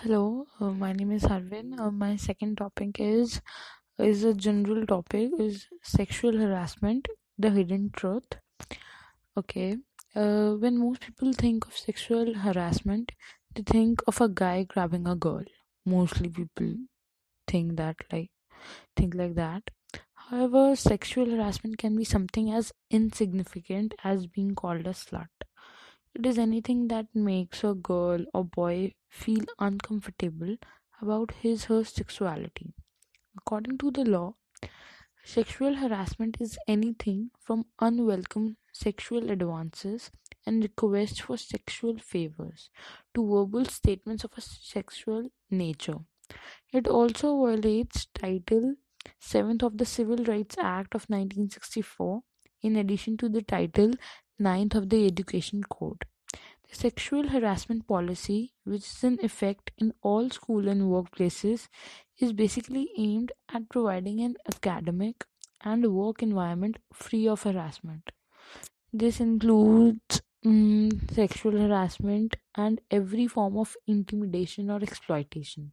Hello, uh, my name is Harvin. Uh, my second topic is is a general topic is sexual harassment, the hidden truth. Okay, uh, when most people think of sexual harassment, they think of a guy grabbing a girl. Mostly people think that like think like that. However, sexual harassment can be something as insignificant as being called a slut. It is anything that makes a girl or boy feel uncomfortable about his her sexuality. According to the law, sexual harassment is anything from unwelcome sexual advances and requests for sexual favors to verbal statements of a sexual nature. It also violates Title 7th of the Civil Rights Act of 1964 in addition to the Title 9th of the Education Code. The sexual harassment policy, which is in effect in all school and workplaces, is basically aimed at providing an academic and work environment free of harassment. This includes mm, sexual harassment and every form of intimidation or exploitation.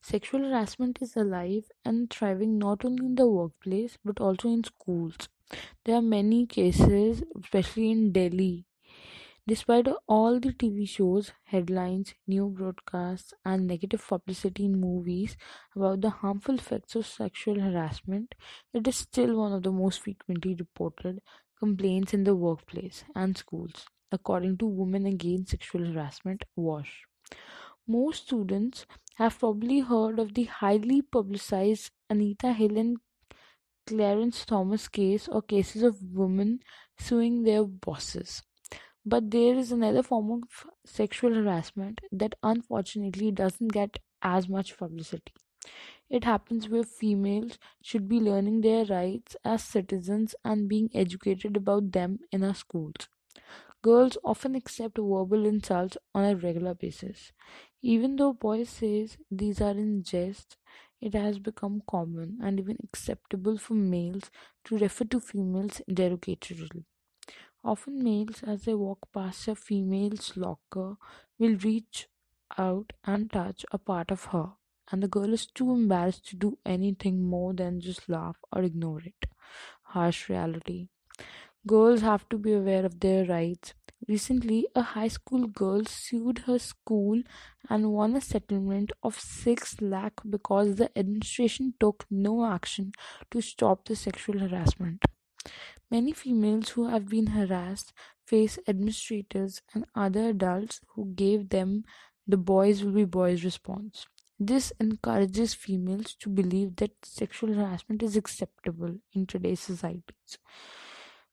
Sexual harassment is alive and thriving not only in the workplace but also in schools. There are many cases, especially in Delhi. Despite all the TV shows, headlines, new broadcasts, and negative publicity in movies about the harmful effects of sexual harassment, it is still one of the most frequently reported complaints in the workplace and schools, according to Women Against Sexual Harassment WASH. Most students have probably heard of the highly publicized Anita Hill and Clarence Thomas case or cases of women suing their bosses. But there is another form of sexual harassment that unfortunately doesn't get as much publicity. It happens where females should be learning their rights as citizens and being educated about them in our schools. Girls often accept verbal insults on a regular basis. Even though boys say these are in jest, it has become common and even acceptable for males to refer to females derogatorily. Often males, as they walk past a female's locker, will reach out and touch a part of her, and the girl is too embarrassed to do anything more than just laugh or ignore it. Harsh reality. Girls have to be aware of their rights. Recently, a high school girl sued her school and won a settlement of 6 lakh because the administration took no action to stop the sexual harassment. Many females who have been harassed face administrators and other adults who gave them the boys will be boys response. This encourages females to believe that sexual harassment is acceptable in today's societies.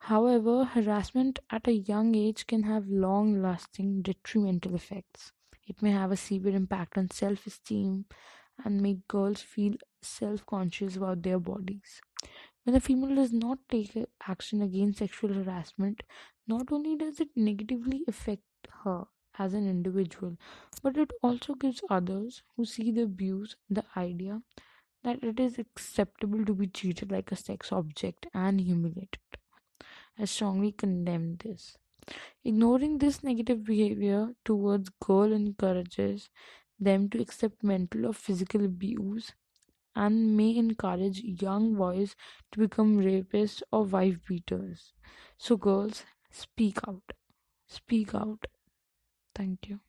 However, harassment at a young age can have long lasting detrimental effects. It may have a severe impact on self esteem and make girls feel self conscious about their bodies. When a female does not take action against sexual harassment, not only does it negatively affect her as an individual, but it also gives others who see the abuse the idea that it is acceptable to be treated like a sex object and humiliated. I strongly condemn this. Ignoring this negative behavior towards girls encourages them to accept mental or physical abuse and may encourage young boys to become rapists or wife beaters. So, girls, speak out. Speak out. Thank you.